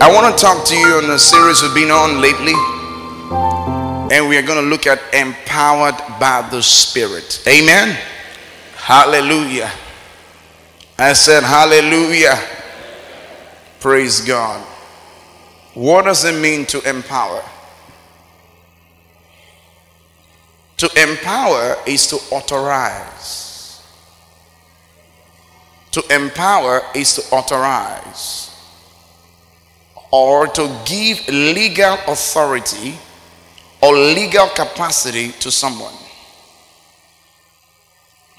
I want to talk to you on a series we've been on lately, and we are going to look at empowered by the Spirit. Amen. Hallelujah. I said, Hallelujah. Praise God. What does it mean to empower? To empower is to authorize. To empower is to authorize or to give legal authority or legal capacity to someone.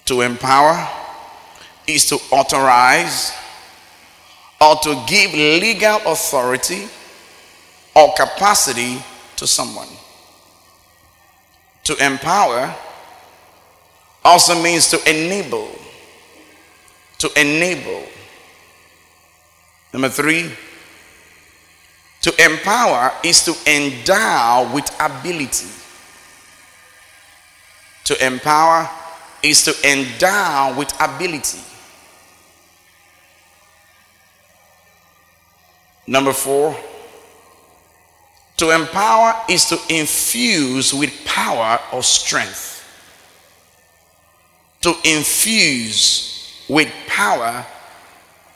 To empower is to authorize or to give legal authority or capacity to someone. To empower also means to enable. To enable. Number three, to empower is to endow with ability. To empower is to endow with ability. Number four, to empower is to infuse with power or strength. To infuse with power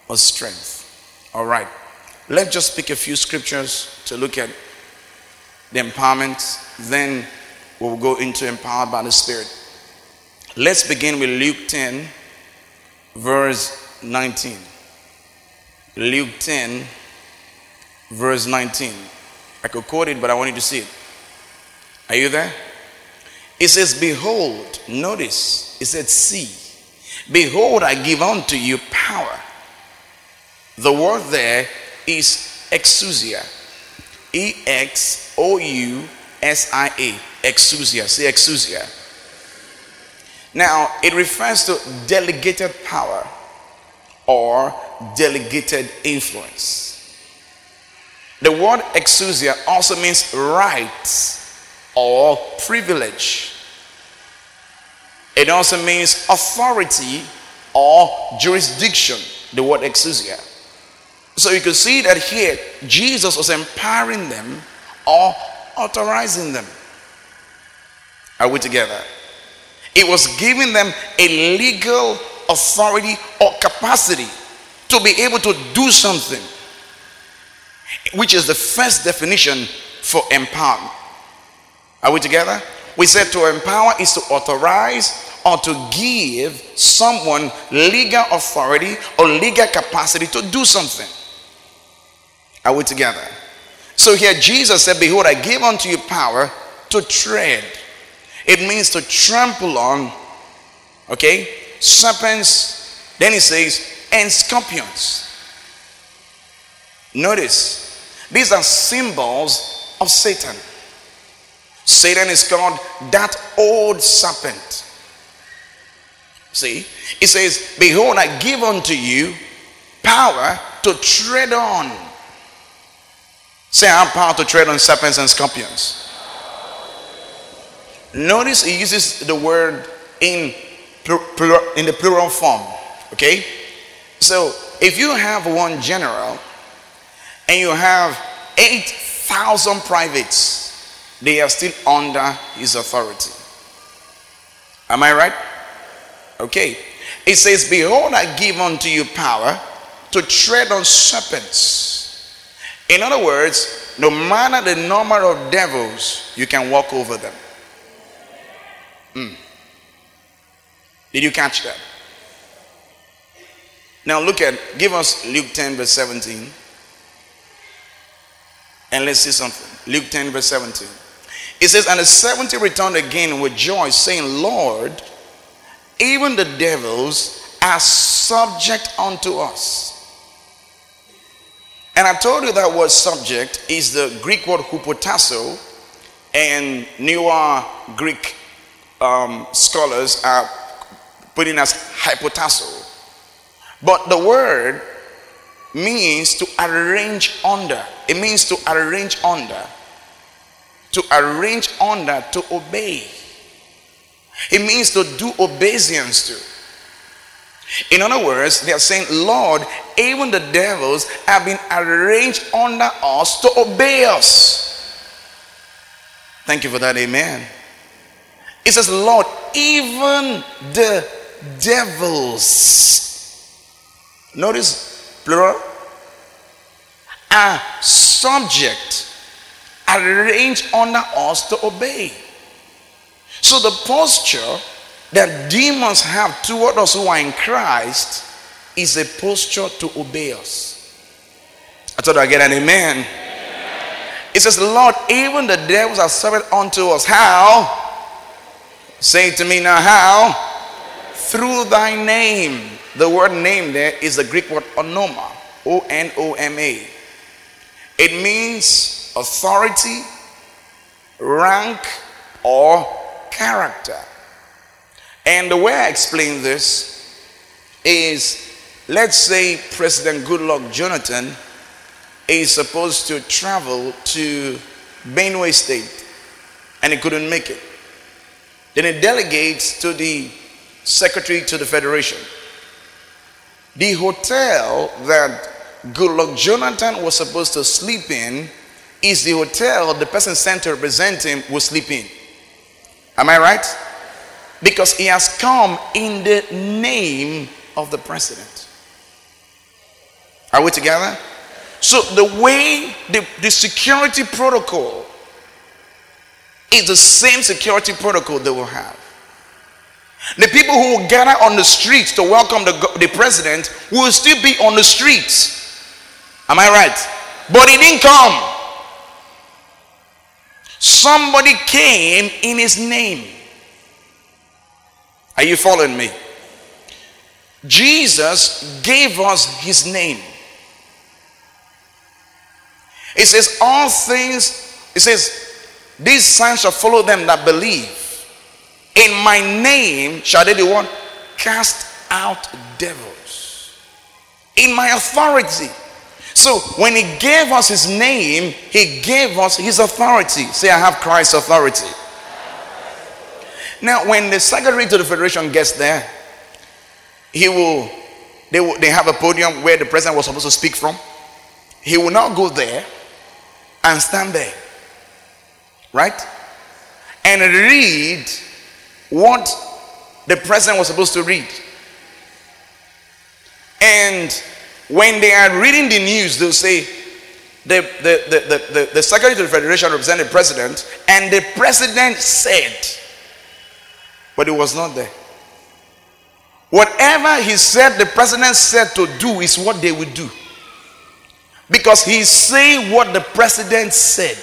or strength. All right. Let's just pick a few scriptures to look at the empowerment. Then we'll go into empowered by the Spirit. Let's begin with Luke 10, verse 19. Luke 10, verse 19. I could quote it, but I want you to see it. Are you there? It says, Behold, notice, it said, See, behold, I give unto you power. The word there is exousia. E X O U S I A. Exousia. Say exousia. Now, it refers to delegated power or delegated influence. The word exousia also means right or privilege. It also means authority or jurisdiction. The word exousia. So you can see that here Jesus was empowering them or authorizing them. Are we together? It was giving them a legal authority or capacity to be able to do something, which is the first definition for empowerment. Are we together? We said to empower is to authorize or to give someone legal authority or legal capacity to do something. Are we together? So here Jesus said, Behold, I give unto you power to tread. It means to trample on, okay, serpents. Then he says, and scorpions. Notice, these are symbols of Satan. Satan is called that old serpent. See, he says, Behold, I give unto you power to tread on Say, I have power to tread on serpents and scorpions. Notice he uses the word in, in the plural form. Okay? So, if you have one general and you have 8,000 privates, they are still under his authority. Am I right? Okay. It says, Behold, I give unto you power to tread on serpents in other words, no matter the number of devils, you can walk over them. Mm. Did you catch that? Now look at, give us Luke 10, verse 17. And let's see something. Luke 10, verse 17. It says, And the 70 returned again with joy, saying, Lord, even the devils are subject unto us. And I told you that word subject is the Greek word hupotasso, and newer Greek um, scholars are putting as hypotasso. But the word means to arrange under. It means to arrange under. To arrange under, to obey. It means to do obeisance to. In other words, they are saying, Lord, even the devils have been arranged under us to obey us. Thank you for that. Amen. It says, Lord, even the devils. Notice plural. Are subject, arranged under us to obey. So the posture that demons have toward us who are in Christ is a posture to obey us. I thought I'd get an amen. amen. It says, Lord, even the devils are servant unto us. How? Say to me now, how? Through thy name. The word name there is the Greek word onoma. O N O M A. It means authority, rank, or character. And the way I explain this is let's say President Goodluck Jonathan is supposed to travel to Benue State and he couldn't make it. Then he delegates to the secretary to the federation. The hotel that Goodluck Jonathan was supposed to sleep in is the hotel the person sent to represent him will sleep in. Am I right? Because he has come in the name of the president. Are we together? So the way the, the security protocol is the same security protocol they will have. The people who will gather on the streets to welcome the, the president will still be on the streets. Am I right? But he didn't come. Somebody came in his name. Are you following me? Jesus gave us his name. It says, All things, it says, these signs shall follow them that believe. In my name shall they do what? Cast out devils. In my authority. So when he gave us his name, he gave us his authority. Say, I have Christ's authority. Now, when the secretary to the federation gets there, he will they, will, they have a podium where the president was supposed to speak from. He will not go there and stand there, right? And read what the president was supposed to read. And when they are reading the news, they'll say, the, the, the, the, the, secretary to the federation represented the president, and the president said, but it was not there. Whatever he said, the president said to do is what they would do. Because he's saying what the president said.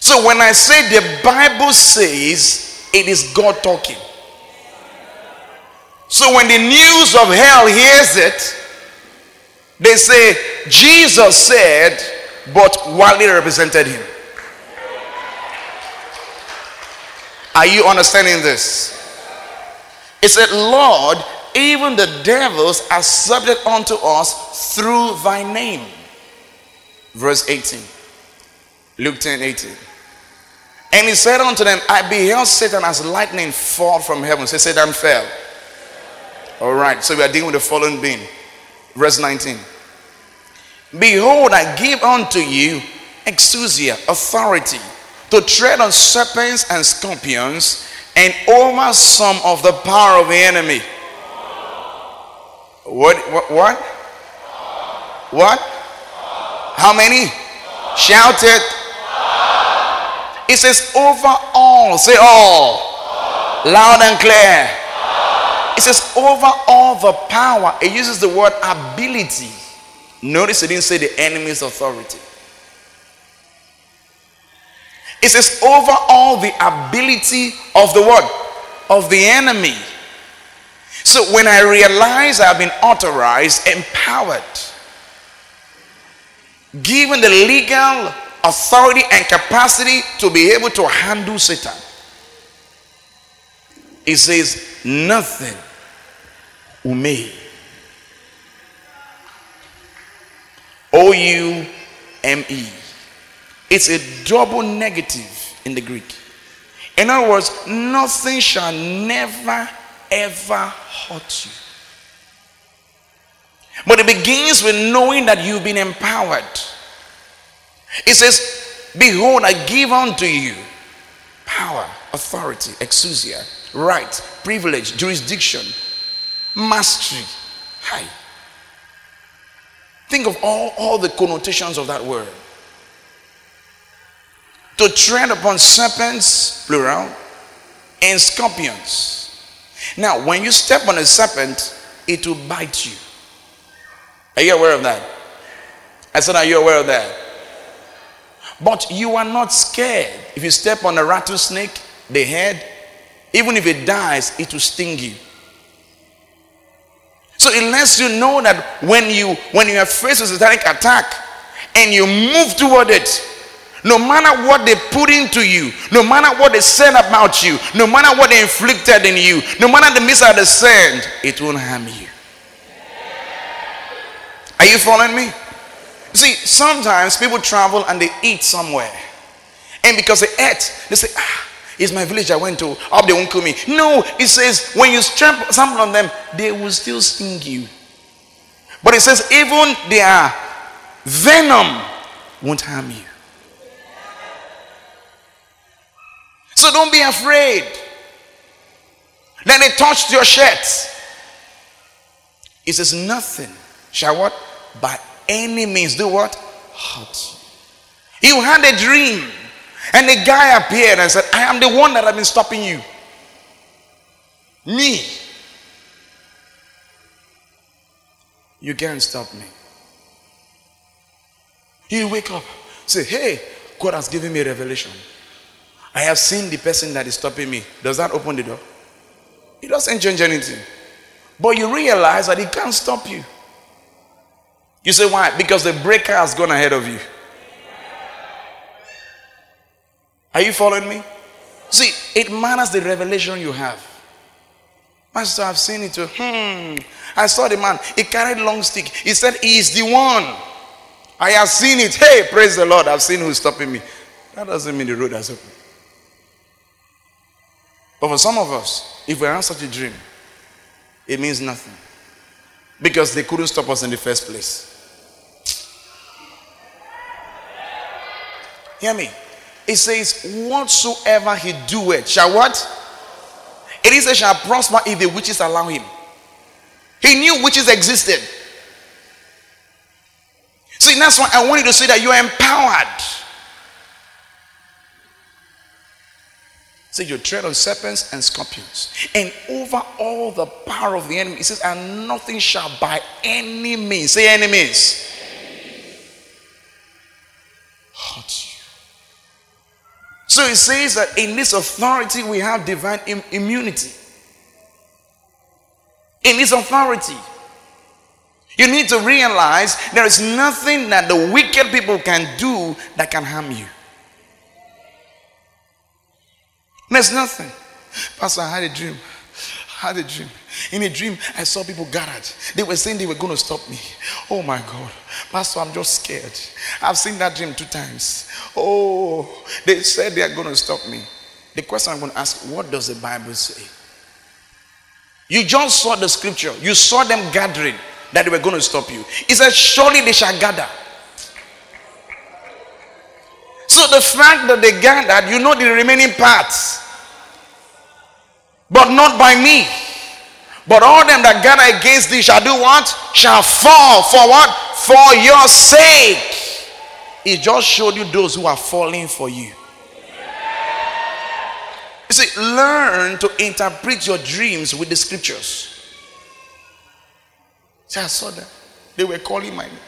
So when I say the Bible says, it is God talking. So when the news of hell hears it, they say, Jesus said, but Wally represented him. Are you understanding this? It said, Lord, even the devils are subject unto us through thy name. Verse 18. Luke 10 18. And he said unto them, I beheld Satan as lightning fall from heaven. Say, Satan fell. All right, so we are dealing with the fallen being. Verse 19. Behold, I give unto you exousia, authority to tread on serpents and scorpions and over some of the power of the enemy. What? What? What? What? How many? Shout it. It says over all. Say all. Loud and clear. It says over all the power. It uses the word ability. Notice it didn't say the enemy's authority. It says, over all the ability of the what? Of the enemy. So when I realize I have been authorized, empowered, given the legal authority and capacity to be able to handle Satan, it says, nothing ume. O U M E. It's a double negative in the Greek. In other words, nothing shall never ever hurt you. But it begins with knowing that you've been empowered. It says, Behold, I give unto you power, authority, exousia, right, privilege, jurisdiction, mastery. Hi. Think of all, all the connotations of that word. To tread upon serpents, plural, and scorpions. Now, when you step on a serpent, it will bite you. Are you aware of that? I said, Are you aware of that? But you are not scared. If you step on a rattlesnake, the head, even if it dies, it will sting you. So it lets you know that when you when you are faced with a satanic attack and you move toward it, no matter what they put into you, no matter what they said about you, no matter what they inflicted in you, no matter the send, it won't harm you. Are you following me? See, sometimes people travel and they eat somewhere. And because they ate, they say, ah, it's my village I went to. Up they won't kill me. No, it says when you trample something on them, they will still sting you. But it says even their venom won't harm you. So don't be afraid. Then they touched your shirt. It says nothing shall what? By any means do what? Hurt. You had a dream. And a guy appeared and said, I am the one that have been stopping you. Me. You can't stop me. You wake up, say, Hey, God has given me a revelation. I have seen the person that is stopping me. Does that open the door? It doesn't change anything. But you realize that he can't stop you. You say, Why? Because the breaker has gone ahead of you. Are you following me? See, it matters the revelation you have. Master, I've seen it too. Hmm. I saw the man. He carried long stick. He said, He is the one. I have seen it. Hey, praise the Lord. I've seen who's stopping me. That doesn't mean the road has opened. But for some of us, if we have such a dream, it means nothing. Because they couldn't stop us in the first place. Hear me. It says, Whatsoever he doeth shall what? It is a shall prosper if the witches allow him. He knew witches existed. See, that's why I want you to say that you are empowered. Say you tread on serpents and scorpions, and over all the power of the enemy. He says, and nothing shall by any means, say enemies, hurt you. So it says that in this authority we have divine Im- immunity. In this authority, you need to realize there is nothing that the wicked people can do that can harm you. There's nothing. Pastor, I had a dream. I had a dream. In a dream, I saw people gathered. They were saying they were going to stop me. Oh my God. Pastor, I'm just scared. I've seen that dream two times. Oh, they said they are going to stop me. The question I'm going to ask what does the Bible say? You just saw the scripture, you saw them gathering that they were going to stop you. It says, Surely they shall gather. So the fact that they gathered, you know the remaining parts, but not by me. But all them that gather against thee shall do what? Shall fall for what? For your sake. It just showed you those who are falling for you. You see, learn to interpret your dreams with the scriptures. See, I saw them. They were calling my name.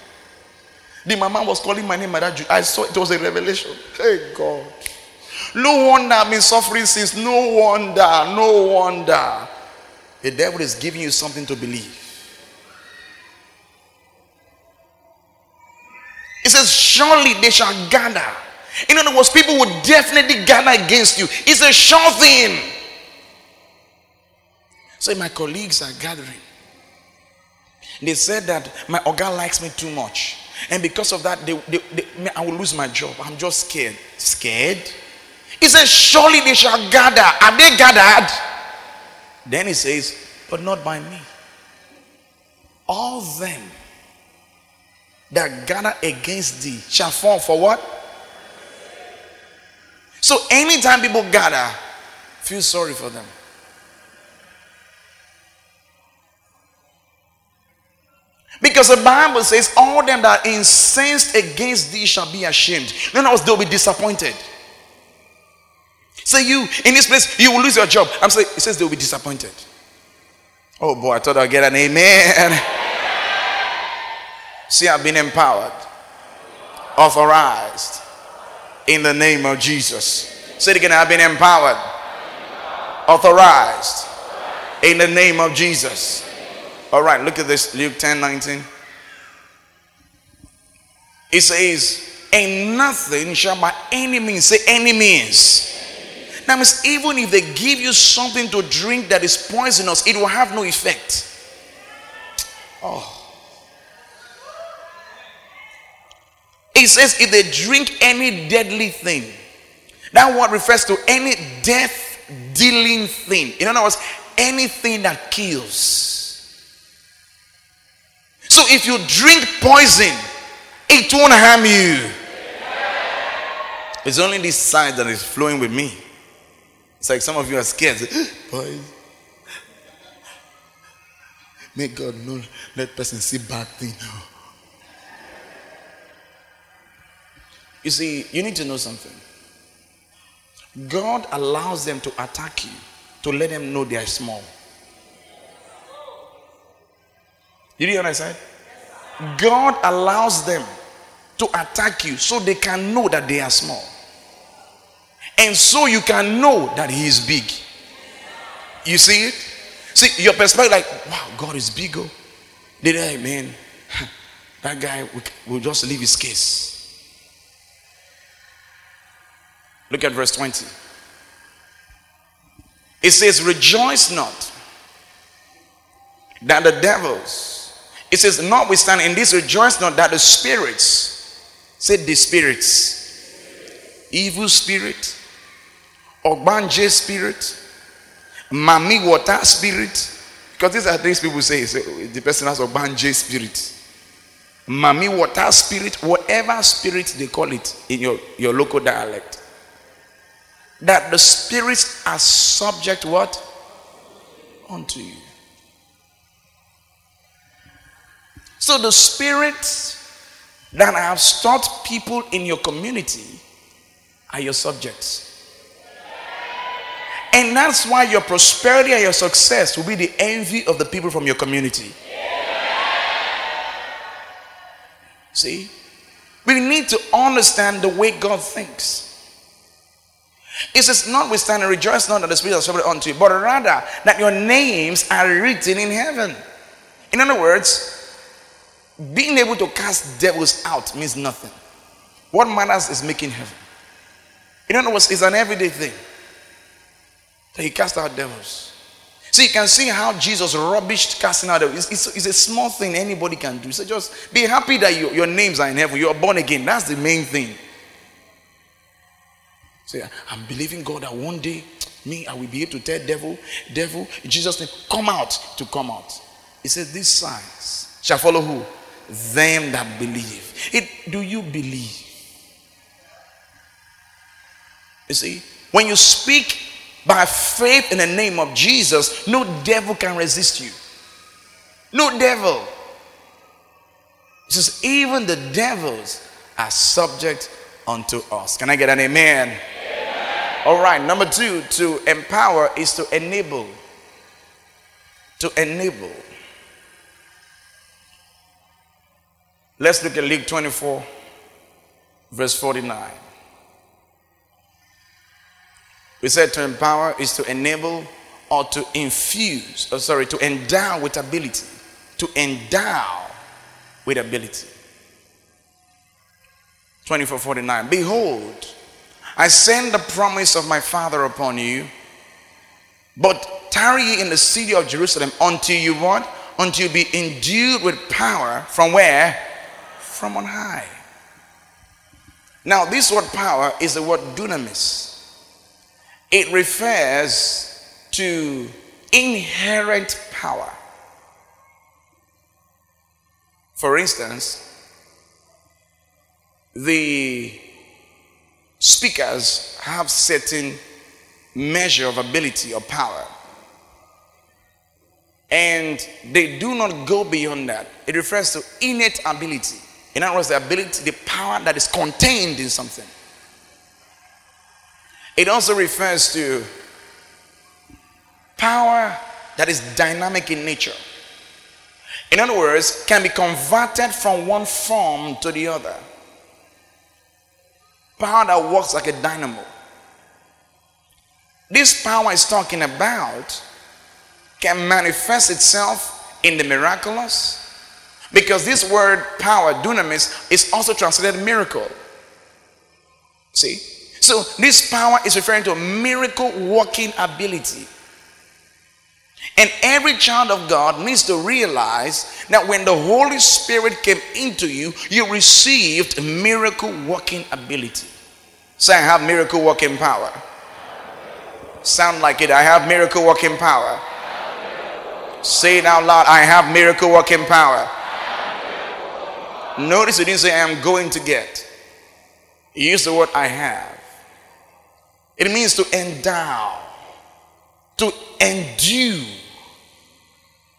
The mama was calling my name, my dad. I saw it was a revelation. Hey, God. No wonder I've been suffering since. No wonder. No wonder. The devil is giving you something to believe. It says, Surely they shall gather. In other words, people would definitely gather against you. It's a sure thing. So my colleagues are gathering. They said that my organ likes me too much. And because of that, they, they, they, I will lose my job. I'm just scared. Scared? He says, Surely they shall gather. Are they gathered? Then he says, But not by me. All them that gather against thee shall fall for what? So anytime people gather, feel sorry for them. Because the Bible says, All them that incensed against thee shall be ashamed. Other words, they'll be disappointed. Say you in this place, you will lose your job. I'm saying it says they'll be disappointed. Oh boy, I thought I'd get an amen. See, I've been empowered, authorized in the name of Jesus. Say it again, I've been empowered, authorized in the name of Jesus. All right, look at this Luke 10 19. It says, And nothing shall by any means, say any means. That means even if they give you something to drink that is poisonous, it will have no effect. Oh. It says, if they drink any deadly thing, that word refers to any death dealing thing. In other words, anything that kills. So if you drink poison, it won't harm you. It's only this side that is flowing with me. It's like some of you are scared. Boy, may God not let person see bad thing. You see, you need to know something. God allows them to attack you to let them know they are small. You hear what I said? God allows them to attack you so they can know that they are small. And so you can know that He is big. You see it? See, your perspective, like, wow, God is big. Oh. Did I, man? That guy will just leave his case. Look at verse 20. It says, Rejoice not that the devils it says, notwithstanding, in this rejoice not that the spirits, said the spirits, evil spirit, Ogbanje spirit, Mami water spirit, because these are things people say, so the person has Ogbanje spirit. Mami water spirit, whatever spirit they call it in your, your local dialect. That the spirits are subject what? Unto you. So the spirits that have taught people in your community are your subjects. And that's why your prosperity and your success will be the envy of the people from your community. See? We need to understand the way God thinks. It says, Notwithstanding, rejoice not that the Spirit has suffered unto you, but rather that your names are written in heaven. In other words, being able to cast devils out means nothing. What matters is making heaven. In other words, it's an everyday thing that he cast out devils. So you can see how Jesus rubbished casting out devils. It's, it's, it's, a small thing anybody can do. So just be happy that you, your names are in heaven. You are born again. That's the main thing. Say, so I'm believing God that one day me, I will be able to tell devil, devil, Jesus' name, come out to come out. He said, These signs shall follow who? them that believe. It, do you believe? You see, when you speak by faith in the name of Jesus, no devil can resist you. No devil. It says, even the devils are subject unto us. Can I get an amen? amen? All right, number two, to empower is to enable. To enable. Let's look at Luke 24, verse 49. We said to empower is to enable or to infuse, or sorry, to endow with ability. To endow with ability. 2449. Behold, I send the promise of my Father upon you, but tarry ye in the city of Jerusalem until you what? Until you be endued with power from where? from on high. Now, this word power is the word dunamis. It refers to inherent power. For instance, the speakers have certain measure of ability or power. And they do not go beyond that. It refers to innate ability. In other words, the ability, the power that is contained in something. It also refers to power that is dynamic in nature. In other words, can be converted from one form to the other. Power that works like a dynamo. This power is talking about can manifest itself in the miraculous because this word power, dunamis, is also translated miracle. See? So this power is referring to miracle working ability. And every child of God needs to realize that when the Holy Spirit came into you, you received miracle working ability. Say, I have miracle working power. Sound like it. I have miracle working power. Say it out loud. I have miracle working power. Notice it didn't say I am going to get. He used the word I have. It means to endow, to endue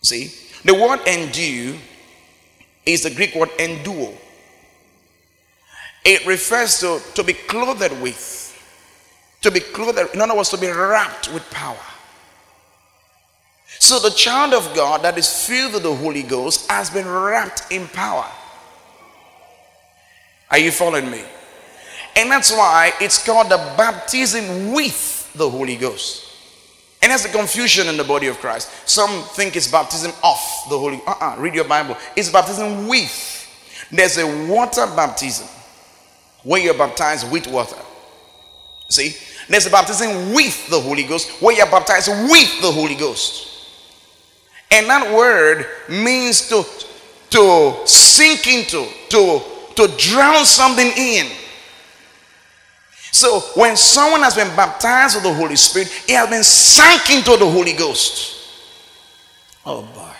See, the word endue is the Greek word enduo. It refers to to be clothed with, to be clothed, in other words, to be wrapped with power. So the child of God that is filled with the Holy Ghost has been wrapped in power. Are you following me? And that's why it's called the baptism with the Holy Ghost. And there's a confusion in the body of Christ. Some think it's baptism of the Holy. Uh-uh, read your Bible. It's baptism with. There's a water baptism where you're baptized with water. See? There's a baptism with the Holy Ghost where you're baptized with the Holy Ghost. And that word means to to sink into, to to drown something in. So when someone has been baptized with the Holy Spirit, he has been sunk into the Holy Ghost. Oh boy.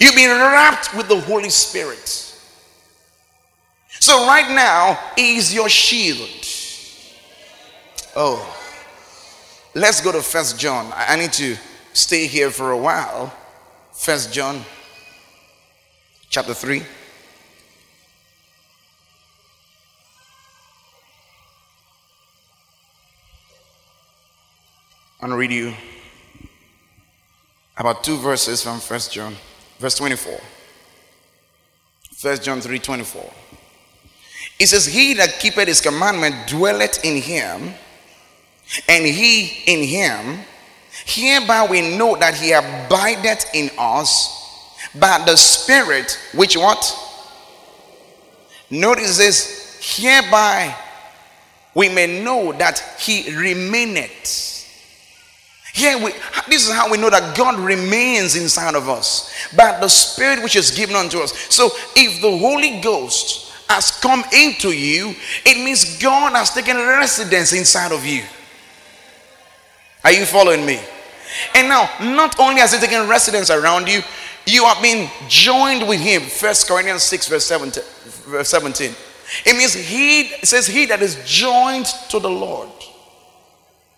You've been wrapped with the Holy Spirit. So right now is your shield. Oh. Let's go to First John. I need to stay here for a while. First John chapter 3. I'm going to read you about two verses from First John, verse 24. First John 3 24. It says, He that keepeth his commandment dwelleth in him, and he in him. Hereby we know that he abideth in us, by the Spirit, which what? Notice this, hereby we may know that he remaineth here we this is how we know that God remains inside of us. by the spirit which is given unto us. So if the Holy Ghost has come into you, it means God has taken residence inside of you. Are you following me? And now, not only has he taken residence around you, you have been joined with him. First Corinthians 6, verse 17. Verse 17. It means he it says he that is joined to the Lord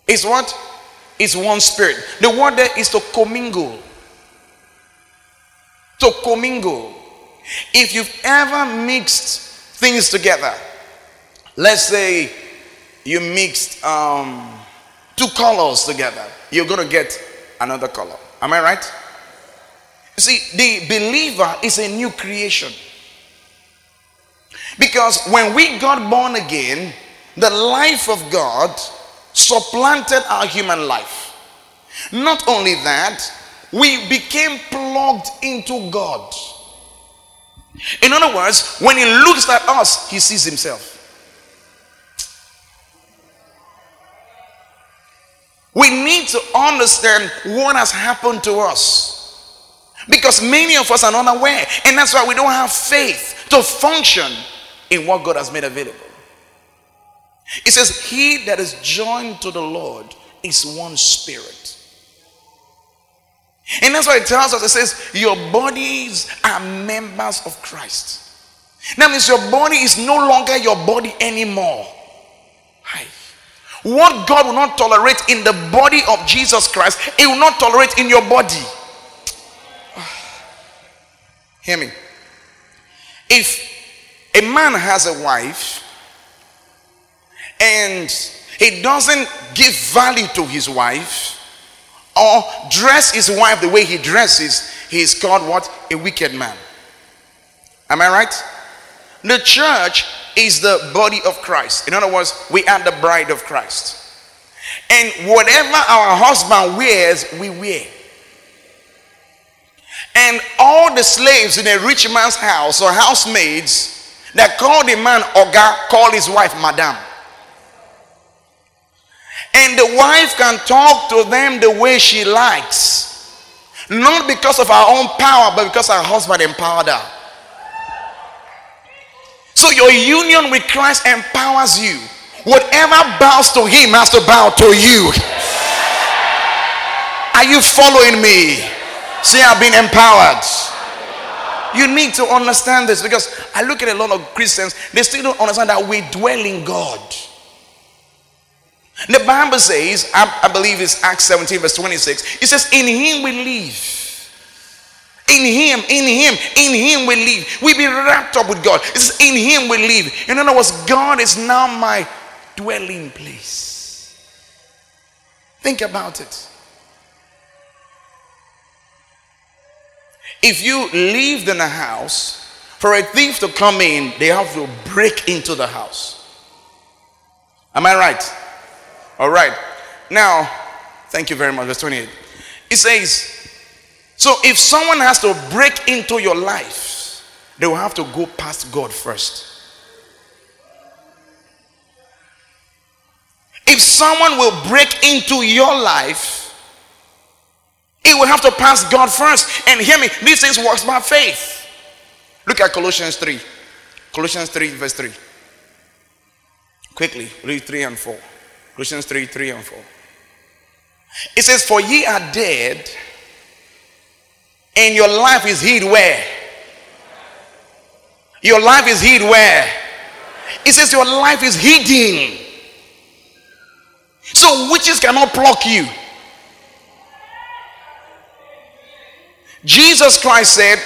is what? Is one spirit. The word there is to commingle. To commingle. If you've ever mixed things together, let's say you mixed um, two colors together, you're going to get another color. Am I right? You see, the believer is a new creation. Because when we got born again, the life of God supplanted our human life. Not only that, we became plugged into God. In other words, when he looks at us, he sees himself. We need to understand what has happened to us. Because many of us are unaware. And that's why we don't have faith to function in what God has made available. It says, He that is joined to the Lord is one spirit. And that's why it tells us it says, Your bodies are members of Christ. That means your body is no longer your body anymore. Hi. What God will not tolerate in the body of Jesus Christ, He will not tolerate in your body. Hear me. If a man has a wife and he doesn't give value to his wife or dress his wife the way he dresses, he is called what? A wicked man. Am I right? The church is the body of Christ. In other words, we are the bride of Christ. And whatever our husband wears, we wear. And all the slaves in a rich man's house or housemaids that call the man Oga, call his wife Madam. And the wife can talk to them the way she likes. Not because of her own power, but because her husband empowered her. So your union with Christ empowers you. Whatever bows to him has to bow to you. Are you following me? Say, I've been empowered. You need to understand this because I look at a lot of Christians, they still don't understand that we dwell in God. The Bible says, I, I, believe it's Acts 17, verse 26, it says, In him we live. In him, in him, in him we live. We be wrapped up with God. It says, In him we live. In other words, God is now my dwelling place. Think about it. If you lived in a house, for a thief to come in, they have to break into the house. Am I right? All right. Now, thank you very much. Verse 28. It says, So if someone has to break into your life, they will have to go past God first. If someone will break into your life, it will have to pass God first. And hear me, these things works by faith. Look at Colossians 3. Colossians 3, verse 3. Quickly, read 3 and 4. Colossians 3, 3 and 4. It says, For ye are dead, and your life is hid where? Your life is hid where? It says your life is hidden. So witches cannot pluck you. Jesus Christ said,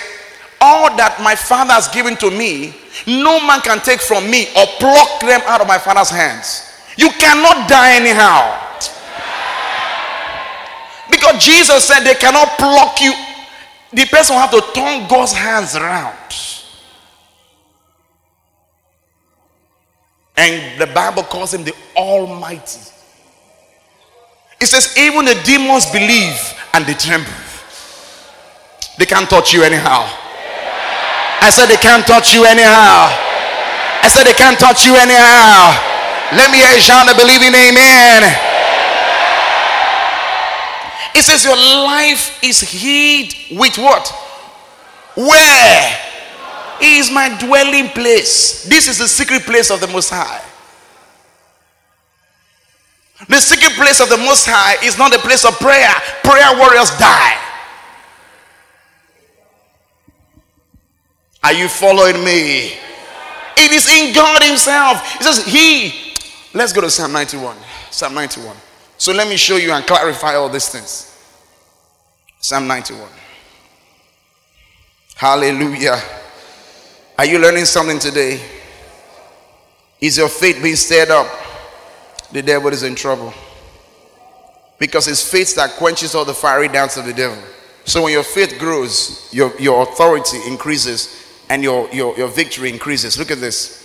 All that my Father has given to me, no man can take from me or pluck them out of my Father's hands. You cannot die anyhow. Because Jesus said they cannot pluck you. The person have to turn God's hands around. And the Bible calls him the Almighty. It says, even the demons believe and they tremble. They can't touch you anyhow. I said they can't touch you anyhow. I said they can't touch you anyhow. Let me hear a shout of believing amen. It says your life is hid with what? Where is my dwelling place? This is the secret place of the Most High. The secret place of the Most High is not the place of prayer. Prayer warriors die. Are you following me? It is in God Himself. He says, He. Let's go to Psalm 91. Psalm 91. So let me show you and clarify all these things. Psalm 91. Hallelujah. Are you learning something today? Is your faith being stirred up? The devil is in trouble. Because it's faith that quenches all the fiery dance of the devil. So when your faith grows, your, your authority increases and your, your, your victory increases. Look at this.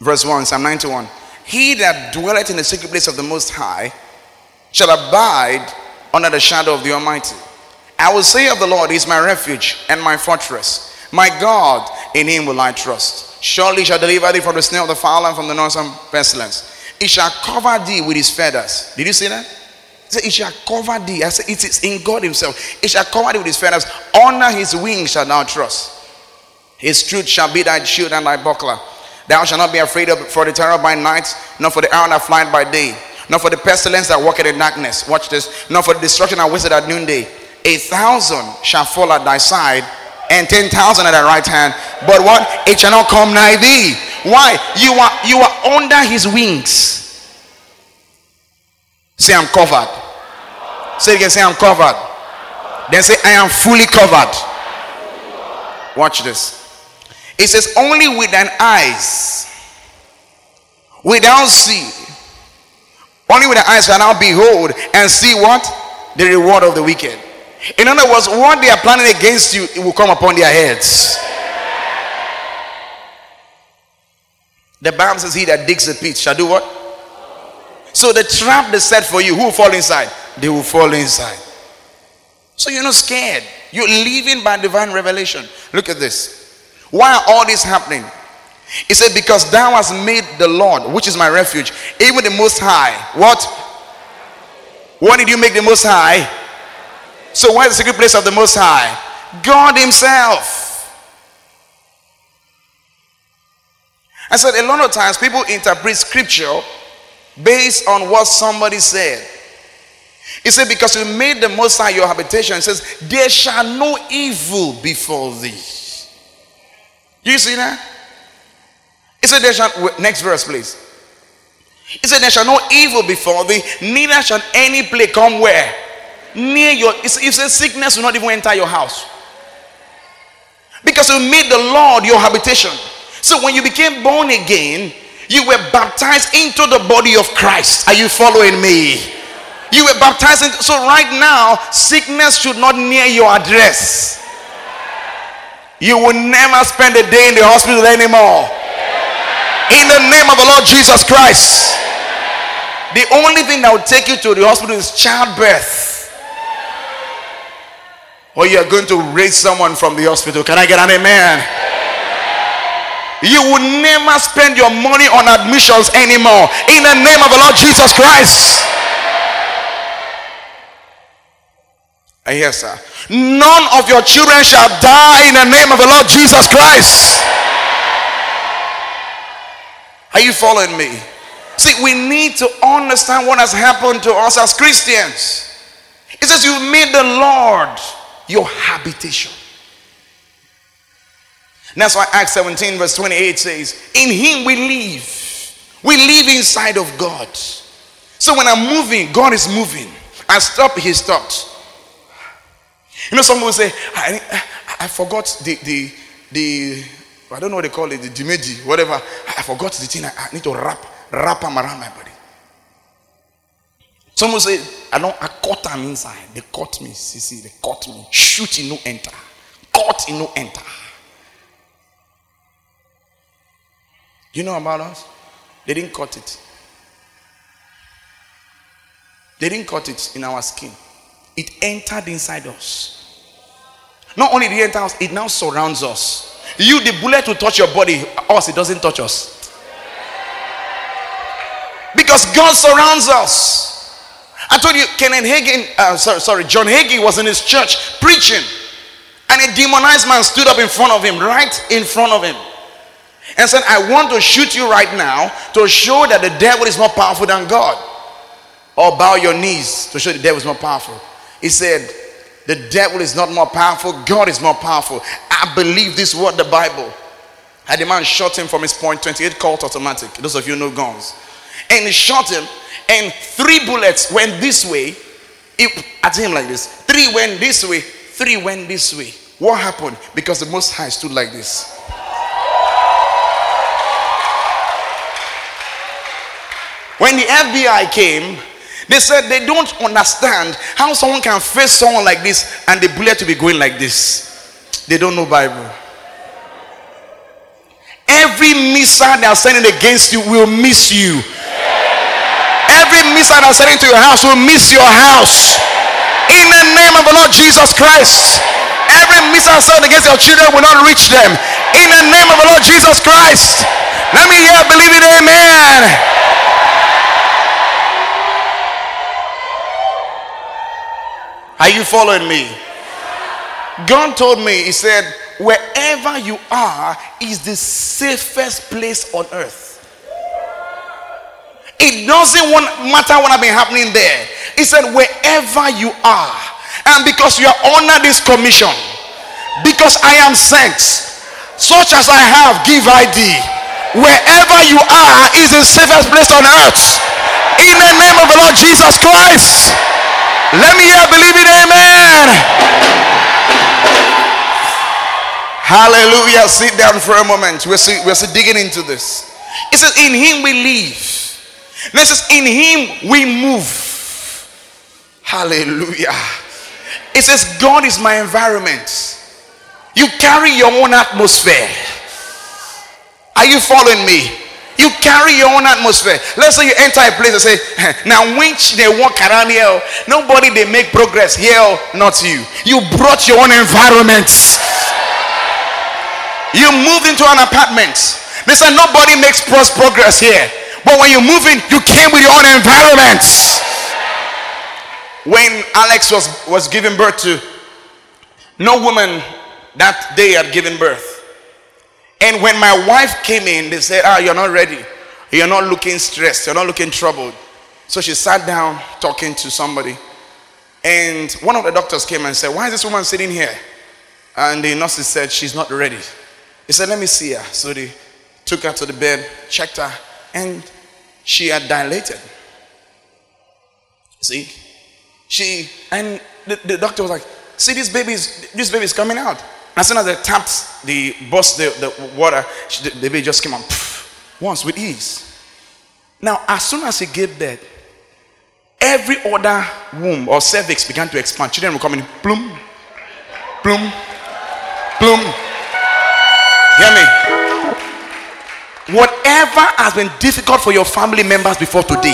Verse 1, Psalm 91. He that dwelleth in the secret place of the Most High shall abide under the shadow of the Almighty. I will say of the Lord, He is my refuge and my fortress. My God, in Him will I trust. Surely shall deliver thee from the snare of the fowler and from the noisome pestilence. He shall cover thee with His feathers. Did you see that? He said, He shall cover thee. I said, It is in God Himself. He shall cover thee with His feathers. Under His wings shall thou trust. His truth shall be thy shield and thy buckler. Thou shalt not be afraid of for the terror by night, nor for the hour that flieth by day, nor for the pestilence that walketh in darkness. Watch this. Nor for the destruction that wasteth at noonday. A thousand shall fall at thy side, and ten thousand at thy right hand. But what? It shall not come nigh thee. Why? You are you are under his wings. Say, I'm covered. Say again, say, I'm covered. Then say, I am fully covered. Watch this. It says, Only with thine eyes, without see, only with the eyes shall now behold and see what? The reward of the wicked. In other words, what they are planning against you, it will come upon their heads. The Bible says, He that digs a pit shall do what? So the trap they set for you, who will fall inside? They will fall inside. So you're not scared. You're living by divine revelation. Look at this. Why are all this happening? He said, Because thou hast made the Lord, which is my refuge, even the most high. What? What did you make the most high? So, why is the secret place of the most high? God Himself. I said, a lot of times people interpret scripture based on what somebody said. He said, Because you made the most high your habitation, it says, There shall no evil befall thee. You see that? He said, There shall next verse, please. He said, There shall no evil befall thee, neither shall any plague come where? Near your he said, sickness will not even enter your house. Because you made the Lord your habitation. So when you became born again, you were baptized into the body of Christ. Are you following me? You were baptized. In, so right now, sickness should not near your address. You will never spend a day in the hospital anymore. In the name of the Lord Jesus Christ. The only thing that will take you to the hospital is childbirth. Or you are going to raise someone from the hospital. Can I get an amen? You will never spend your money on admissions anymore. In the name of the Lord Jesus Christ. Yes, sir. None of your children shall die in the name of the Lord Jesus Christ. Are you following me? See, we need to understand what has happened to us as Christians. It says, You made the Lord your habitation. And that's why Acts 17, verse 28 says, In Him we live. We live inside of God. So when I'm moving, God is moving. I stop, He stops. You know, some will say, I, I, I forgot the, the, the, I don't know what they call it, the dimeji, whatever. I forgot the thing. I, I need to wrap, wrap them around my body. Some will say, I don't, I caught them inside. They caught me. See, see, they caught me. Shoot in no enter. Caught in no enter. You know about us? They didn't cut it. They didn't cut it in our skin. It entered inside us. Not only did it enter us, it now surrounds us. You, the bullet will touch your body. Us, it doesn't touch us. Because God surrounds us. I told you, Kenneth Hagin, uh, sorry, sorry, John Hagin was in his church preaching, and a demonized man stood up in front of him, right in front of him, and said, I want to shoot you right now to show that the devil is more powerful than God. Or bow your knees to show the devil is more powerful. He said, The devil is not more powerful, God is more powerful. I believe this word, the Bible. And the man shot him from his point 28 Colt automatic. Those of you know guns. And he shot him, and three bullets went this way. It, at him like this. Three went this way, three went this way. What happened? Because the Most High stood like this. When the FBI came, they said they don't understand how someone can face someone like this and the bullet to be going like this. They don't know Bible. Every missile they are sending against you will miss you. Every missile they are sending to your house will miss your house. In the name of the Lord Jesus Christ. Every missile sent against your children will not reach them. In the name of the Lord Jesus Christ. Let me hear believe it, amen. Are you following me? God told me, He said, wherever you are is the safest place on earth. It doesn't matter what has been happening there. He said, wherever you are, And because you are under this commission, because I am sent, such as I have, give ID. Wherever you are is the safest place on earth. In the name of the Lord Jesus Christ. Let me hear believe it, amen. Hallelujah. Sit down for a moment. We're, see, we're see digging into this. It says, In him we live. This says, In him we move. Hallelujah. It says, God is my environment. You carry your own atmosphere. Are you following me? You carry your own atmosphere. Let's say you enter a place and say, now which they walk around here, oh? nobody they make progress here, oh, not you. You brought your own environment. You moved into an apartment. They said nobody makes progress here. But when you move in, you came with your own environment. When Alex was, was giving birth to, no woman that day had given birth. And when my wife came in, they said, Ah, you're not ready. You're not looking stressed. You're not looking troubled. So she sat down talking to somebody. And one of the doctors came and said, Why is this woman sitting here? And the nurse said, She's not ready. He said, Let me see her. So they took her to the bed, checked her, and she had dilated. See? She, and the, the doctor was like, See, this baby is, this baby is coming out. As soon as they tapped the bus, the, the water, the, baby just came on once with ease. Now, as soon as he gave birth, every other womb or cervix began to expand. Children were coming, bloom, bloom, bloom. Hear me? Whatever has been difficult for your family members before today,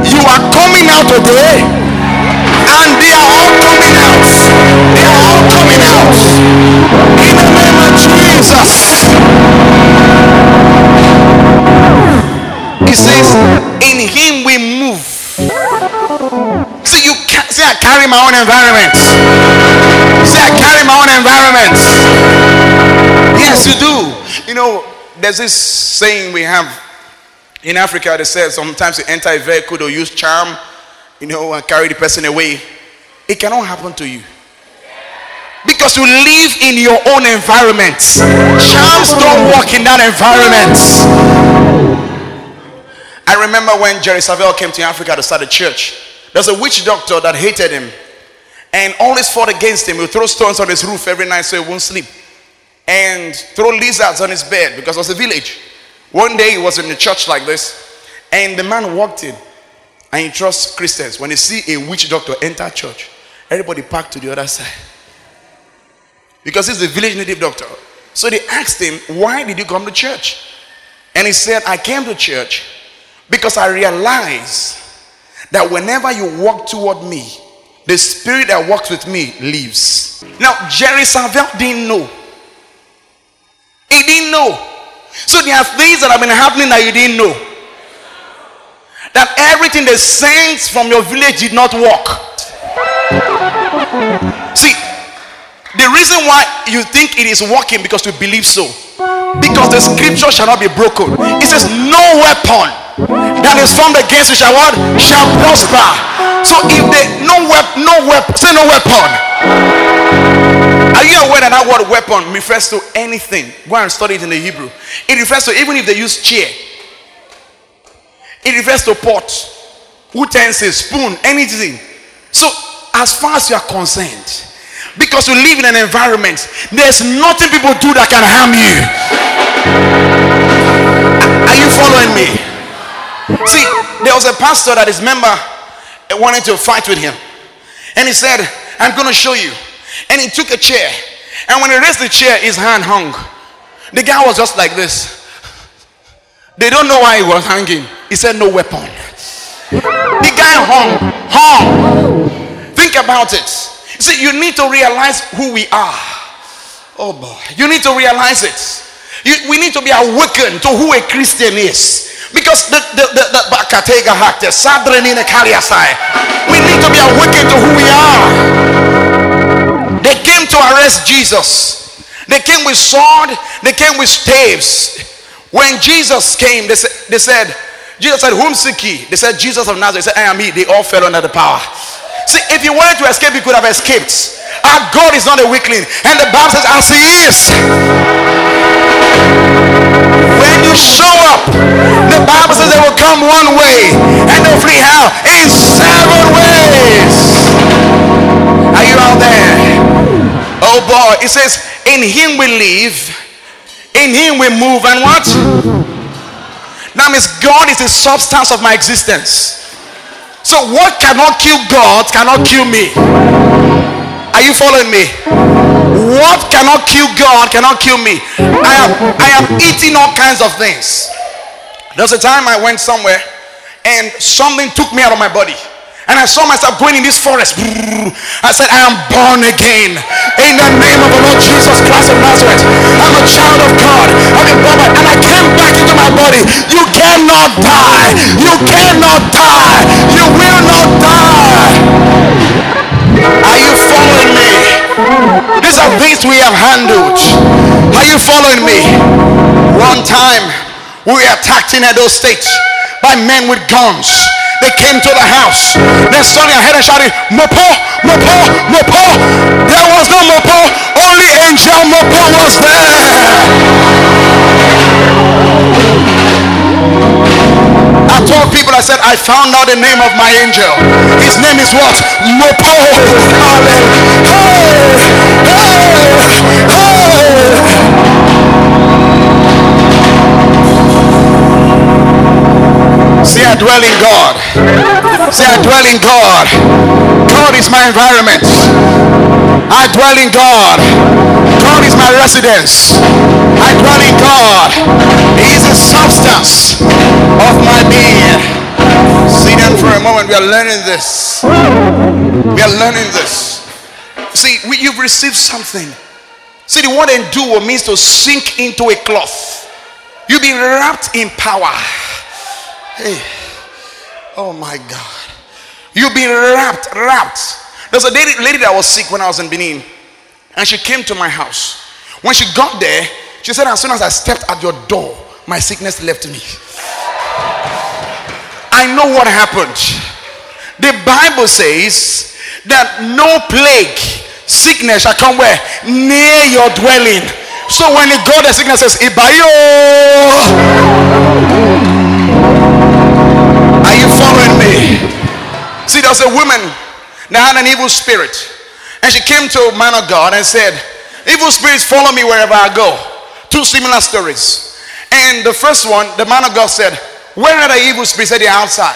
you are coming out today says, In him we move. See, you can say I carry my own environment. Say I carry my own environment. Yes, you do. You know, there's this saying we have in Africa that says sometimes you enter a vehicle, they'll use charm you know, and carry the person away. It cannot happen to you. Because you live in your own environment. Charms don't work in that environment. I remember when Jerry Savelle came to Africa to start a church. There's a witch doctor that hated him and always fought against him. He would throw stones on his roof every night so he won't sleep. And throw lizards on his bed because it was a village. One day he was in the church like this, and the man walked in and you trust Christians, when they see a witch doctor enter church, everybody packed to the other side. Because he's the village native doctor. So they asked him, Why did you come to church? And he said, I came to church because I realize that whenever you walk toward me, the spirit that walks with me leaves. Now, Jerry Savelle didn't know. He didn't know. So there are things that have been happening that you didn't know that everything the saints from your village did not work. See, the reason why you think it is working because you believe so. Because the scripture shall not be broken. It says, No weapon that is formed against you shall what? Shall prosper. So if they no weapon, no weapon, say no weapon. Are you aware that that word weapon refers to anything? Go and study it in the Hebrew. It refers to even if they use chair, it refers to pot, utensils, spoon, anything. So, as far as you are concerned, because you live in an environment, there's nothing people do that can harm you. Are you following me? See, there was a pastor that his member wanted to fight with him, and he said, I'm going to show you. And he took a chair, and when he raised the chair, his hand hung. The guy was just like this. They don't know why he was hanging. He said, No weapon. The guy hung, hung. Think about it. See, you need to realize who we are. Oh boy, you need to realize it. You, we need to be awakened to who a Christian is. Because the the the, the Bakatega Hakte, Sadrenine Kariasai. We need to be awakened to who we are. They came to arrest Jesus. They came with sword, they came with staves. When Jesus came, they said, they said Jesus said, Whom seek ye? They said, Jesus of Nazareth. He said, I am he. They all fell under the power. See, if you wanted to escape, you could have escaped. Our God is not a weakling. And the Bible says, as he is. When you show up, the Bible says they will come one way and they'll flee how? In seven ways. Are you out there? Oh boy. It says, in him we live, in him we move, and what? That means God is the substance of my existence. So what cannot kill God cannot kill me. Are you following me? What cannot kill God cannot kill me. I am I am eating all kinds of things. There's a time I went somewhere and something took me out of my body. And I saw myself going in this forest. I said, I am born again. In the name of the Lord Jesus Christ of Nazareth. I'm a child of God. I'm a And I came back into my body. You cannot die. You cannot die. You will not die. Are you following me? These are things we have handled. Are you following me? One time we were attacked in Edo State by men with guns. They came to the house. Then suddenly I heard and shouted, Mopo, Mopo, Mopo. There was no Mopo. Only angel Mopo was there. I told people, I said, I found out the name of my angel. His name is what? Mopo. Hey, hey, hey. I dwell in God. Say, I dwell in God. God is my environment. I dwell in God. God is my residence. I dwell in God. He is the substance of my being. See then for a moment. We are learning this. We are learning this. See, we, you've received something. See, the word endue means to sink into a cloth. You've been wrapped in power. Hey. Oh my God. You've been wrapped, wrapped. There's a lady, lady that was sick when I was in Benin. And she came to my house. When she got there, she said, as soon as I stepped at your door, my sickness left me. I know what happened. The Bible says that no plague, sickness shall come where? Near your dwelling. So when the God of sickness says, Ibayo, there was a woman that had an evil spirit. And she came to a man of God and said, Evil spirits follow me wherever I go. Two similar stories. And the first one, the man of God said, Where are the evil spirits? Said, They're outside.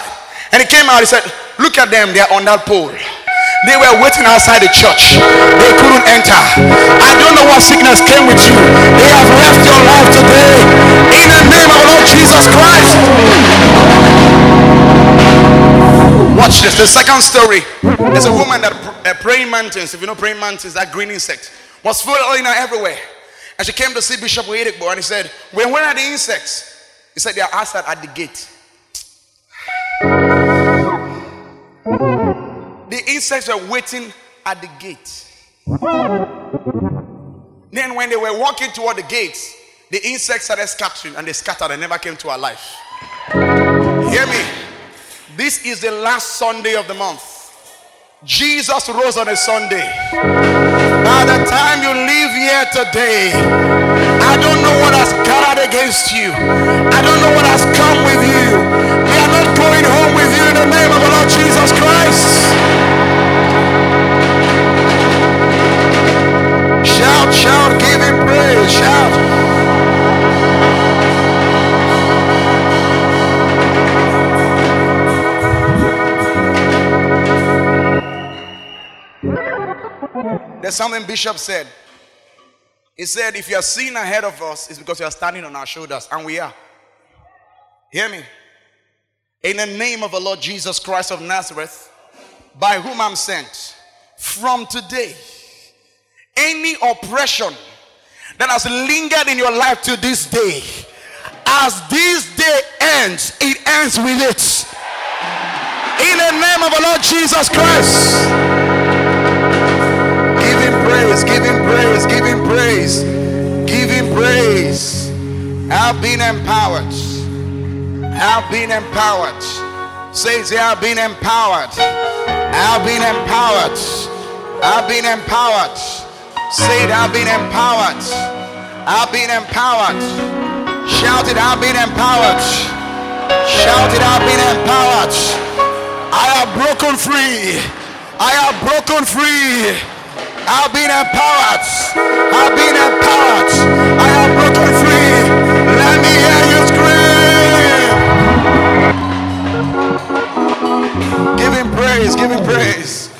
And he came out, he said, Look at them, they're on that pole. They were waiting outside the church. They couldn't enter. I don't know what sickness came with you. They have left your life today. In the name of Lord Jesus Christ. Watch this. The second story. There's a woman that uh, praying mantis. If you know praying mantis, that green insect was following her everywhere. And she came to see Bishop Oyedepo and he said, When where are the insects? He said, They are outside at the gate. The insects were waiting at the gate. Then, when they were walking toward the gates, the insects started scattering and they scattered and never came to our life. Hear me. This is the last Sunday of the month. Jesus rose on a Sunday. By the time you leave here today, I don't know what has gathered against you. I don't know what has come with There's something Bishop said. He said, If you are seeing ahead of us, it's because you are standing on our shoulders, and we are. Hear me. In the name of the Lord Jesus Christ of Nazareth, by whom I'm sent, from today, any oppression that has lingered in your life to this day, as this day ends, it ends with it. In the name of the Lord Jesus Christ. Praise, give him praise, give him praise, give him praise. I've been empowered. I've been empowered. Says, I have been empowered I've been empowered. I've been empowered. Say it, I've been empowered. I've been empowered. Shout it, I've been empowered. Shout it, I've been empowered. I have broken free. I have broken free. I've been empowered. I've been empowered. I am broken free. Let me hear you scream. Give him praise. Give him praise.